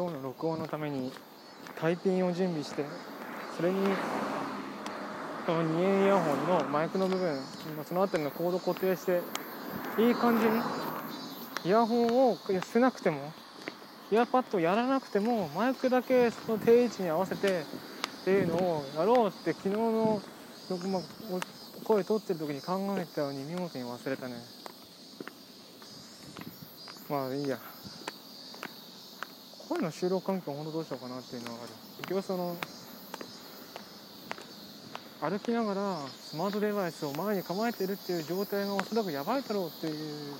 今日の録音のためにタイピンを準備してそれにこの2円イヤホンのマイクの部分その辺りのコード固定していい感じにイヤホンを捨てなくてもイヤーパッドをやらなくてもマイクだけその定位置に合わせてっていうのをやろうって昨日の声取ってる時に考えたのに見事に忘れたね。まあいいや。声の収録環境ほんとどうしようかなっていうのはある。結局その歩きながらスマートデバイスを前に構えてるっていう状態がおそらくやばいだろうっていう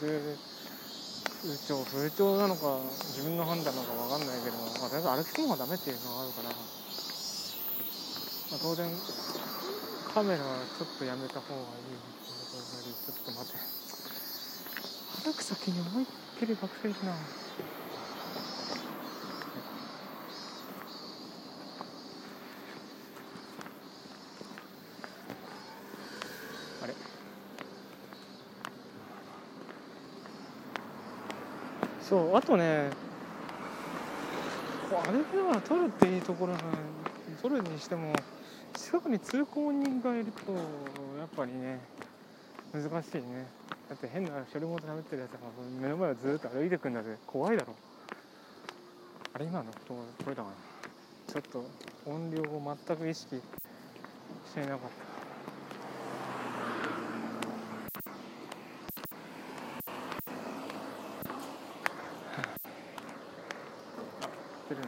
風潮風潮なのか自分の判断なのか分かんないけど、まあ、とりあえず歩きすぎもダメっていうのがあるから、まあ、当然カメラはちょっとやめた方がいいちょっと待って。歩く先に思いっきり学生しな。そうあとねこう歩きながら撮るっていうところが撮るにしても近くに通行人がいるとやっぱりね難しいね。だって変な処理物食べてるやつが目の前をずっと歩いてくんだぜ。怖いだろ。あれ今のこれだかな。ちょっと音量を全く意識してなかったってるな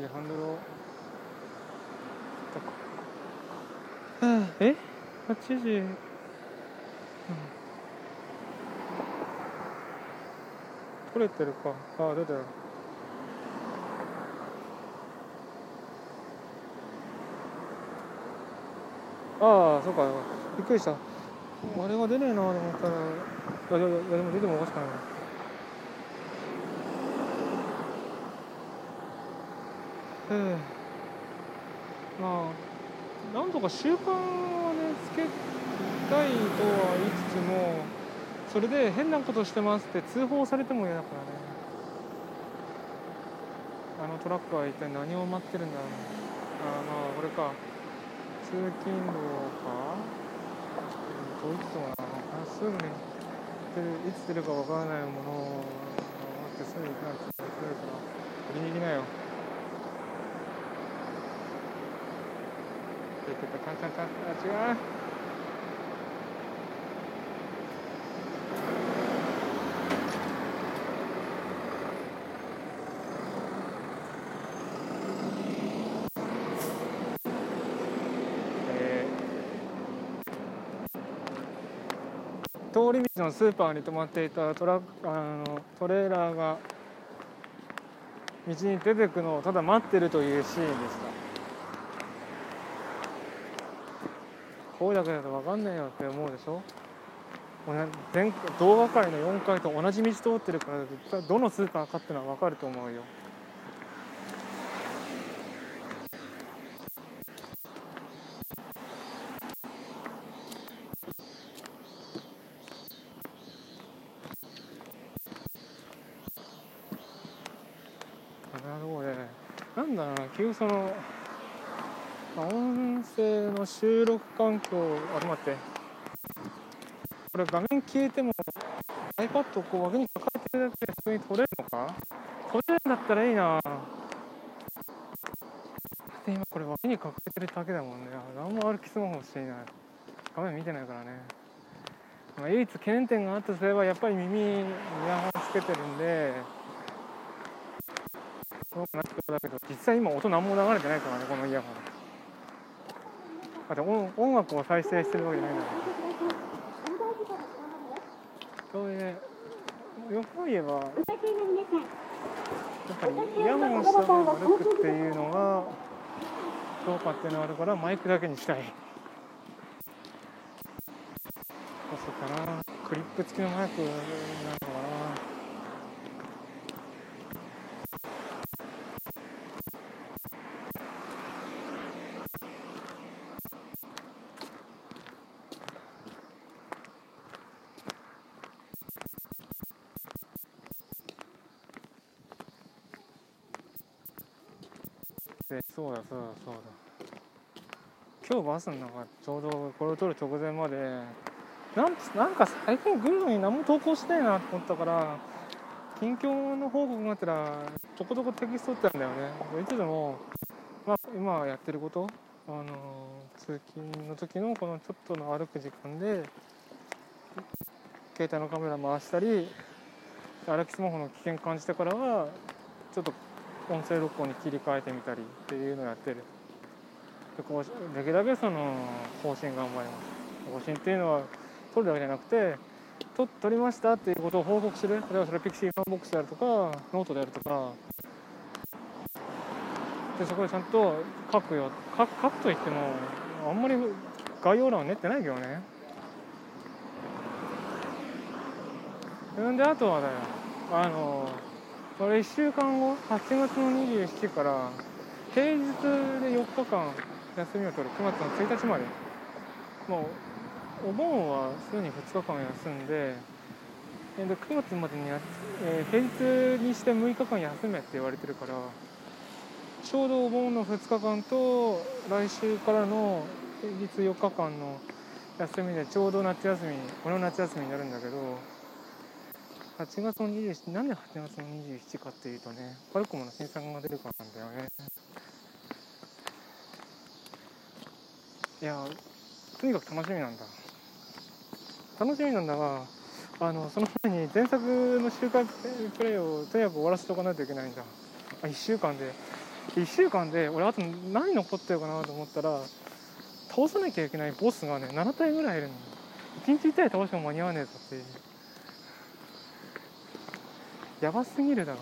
思いっきりハンドルをはあえ8時、うん、取れてるか。ああ出たよああそうか。びっくりした。あれが出ねえなと思ったら。いやいやいやでも出てもおかしくないなええまあなんとか習慣はねつけたいとは言いつつもそれで変なことしてますって通報されても嫌だからね。あのトラックは一体何を待ってるんだろう。ああまあこれか。通勤路か。どういつもなすぐに出るいつ出るかわからないものを待ってすぐ行かなくてくれるから取りに行きなよ。てってたカンカンカンあ違う通り道のスーパーに止まっていたトラあのトレーラーが道に出てくのをただ待ってるというシーンでした声だけだと分かんないよって思うでしょ？もうね全動画界の4回と同じ道通ってるからどのスーパーかってのは分かると思うよ。なるほどね。なんだろうな急その音声の収録環境あ待って。これ画面消えても iPad をこう脇に抱えてるだけで普通に撮れるのか？撮れるんだったらいいな。だって今これ脇に抱えてるだけだもんね。何も歩きスマホしていない。画面見てないからね、まあ、唯一懸念点があったとすればやっぱり耳イヤホンつけてるんでそうかなってことだけど実際今音何も流れてないからねこのイヤホン。だって音音楽を再生してるわけじゃないんだ。そういうよく言えばやっぱりイヤホンした方が歩くっていうのがどうかっていうのがあるからマイクだけにしたい。そうかな。クリップ付きのマイクなのかなそうだそうだそうだ。今日バスの中ちょうどこれを撮る直前までなんなんか最近グルに何も投稿してないなと思ったから近況の報告があったらちょこちょこテキストってあるんだよね。いつでも、まあ、今やってることあの通勤の時のこのちょっとの歩く時間で携帯のカメラ回したり歩きスマホの危険感じてからはちょっと音声録音に切り替えてみたりっていうのをやってる。でこうできるだけその更新頑張ります。更新っていうのは撮るだけじゃなくて撮撮りましたっていうことを報告する。例えばそれ pixivFANBOX であるとかノートであるとか。でそこでちゃんと書くよ書書くといってもあんまり概要欄を練ってないけどね。んであとはだよ。あのこれ1週間後8月の27日から平日で4日間休みを取る9月の1日まで。もうお盆はすでに2日間休んでで9月までに、えー、平日にして6日間休めって言われてるからちょうどお盆の2日間と来週からの平日4日間の休みでちょうど夏休みこの夏休みになるんだけど8月の27なんで8月の27かっていうとねパルコムの新作が出るからなんだよね。いやとにかく楽しみなんだ。楽しみなんだがあのその前に前作の周回プレイをとにかく終わらせておかないといけないんだ。あ1週間で。1週間で俺あと何残ってるかなと思ったら倒さなきゃいけないボスがね7体ぐらいいるの。1日1体倒しても間に合わねえぞっていう。やばすぎるだろ。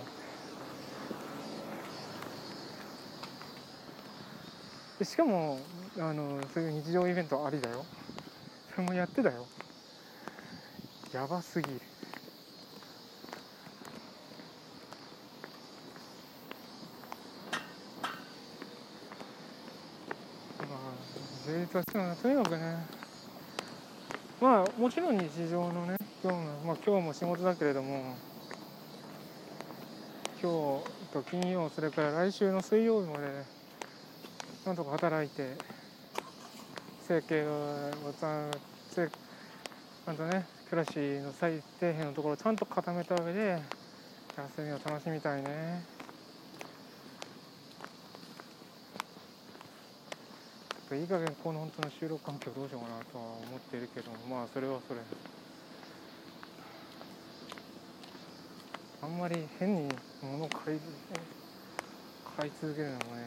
でしかもあのそういう日常イベントありだよ。それもやってたよ。やばすぎる。まあ充実はしてるとにかくね。まあもちろん日常のね今日も、まあ、今日も仕事だけれども今日と金曜それから来週の水曜日までなんとか働いて生計をちゃんとね暮らしの最底辺のところをちゃんと固めた上で休みを楽しみたいね。いい加減この本当の収録環境どうしようかなとは思っているけどまあそれはそれあんまり変に物を買い買い続けるのもね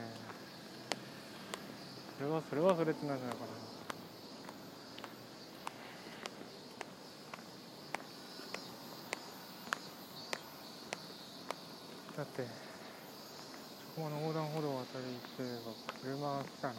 それはそれはそれってなんじゃないかな。だってそこの横断歩道を渡り行ってれば車が来たな。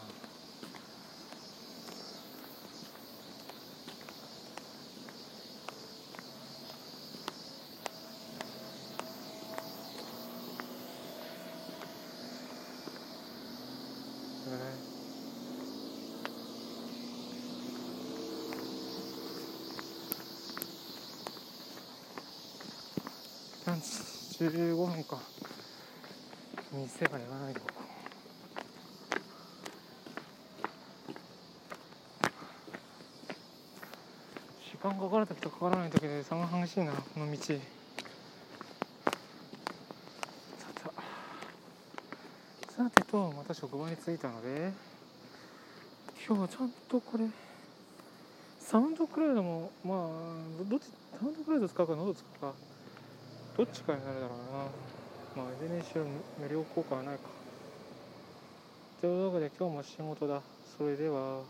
3時15分か。店がやらないのか。時間かかる時とかからない時で差が激しいなこの道さてさてとまた職場に着いたので今日はちゃんとこれサウンドクラウドもまあどっちサウンドクラウド使うか喉使うかどっちかになるだろうな。まあいずれにしろ無料効果はないか。というわけで今日も仕事だ。それでは。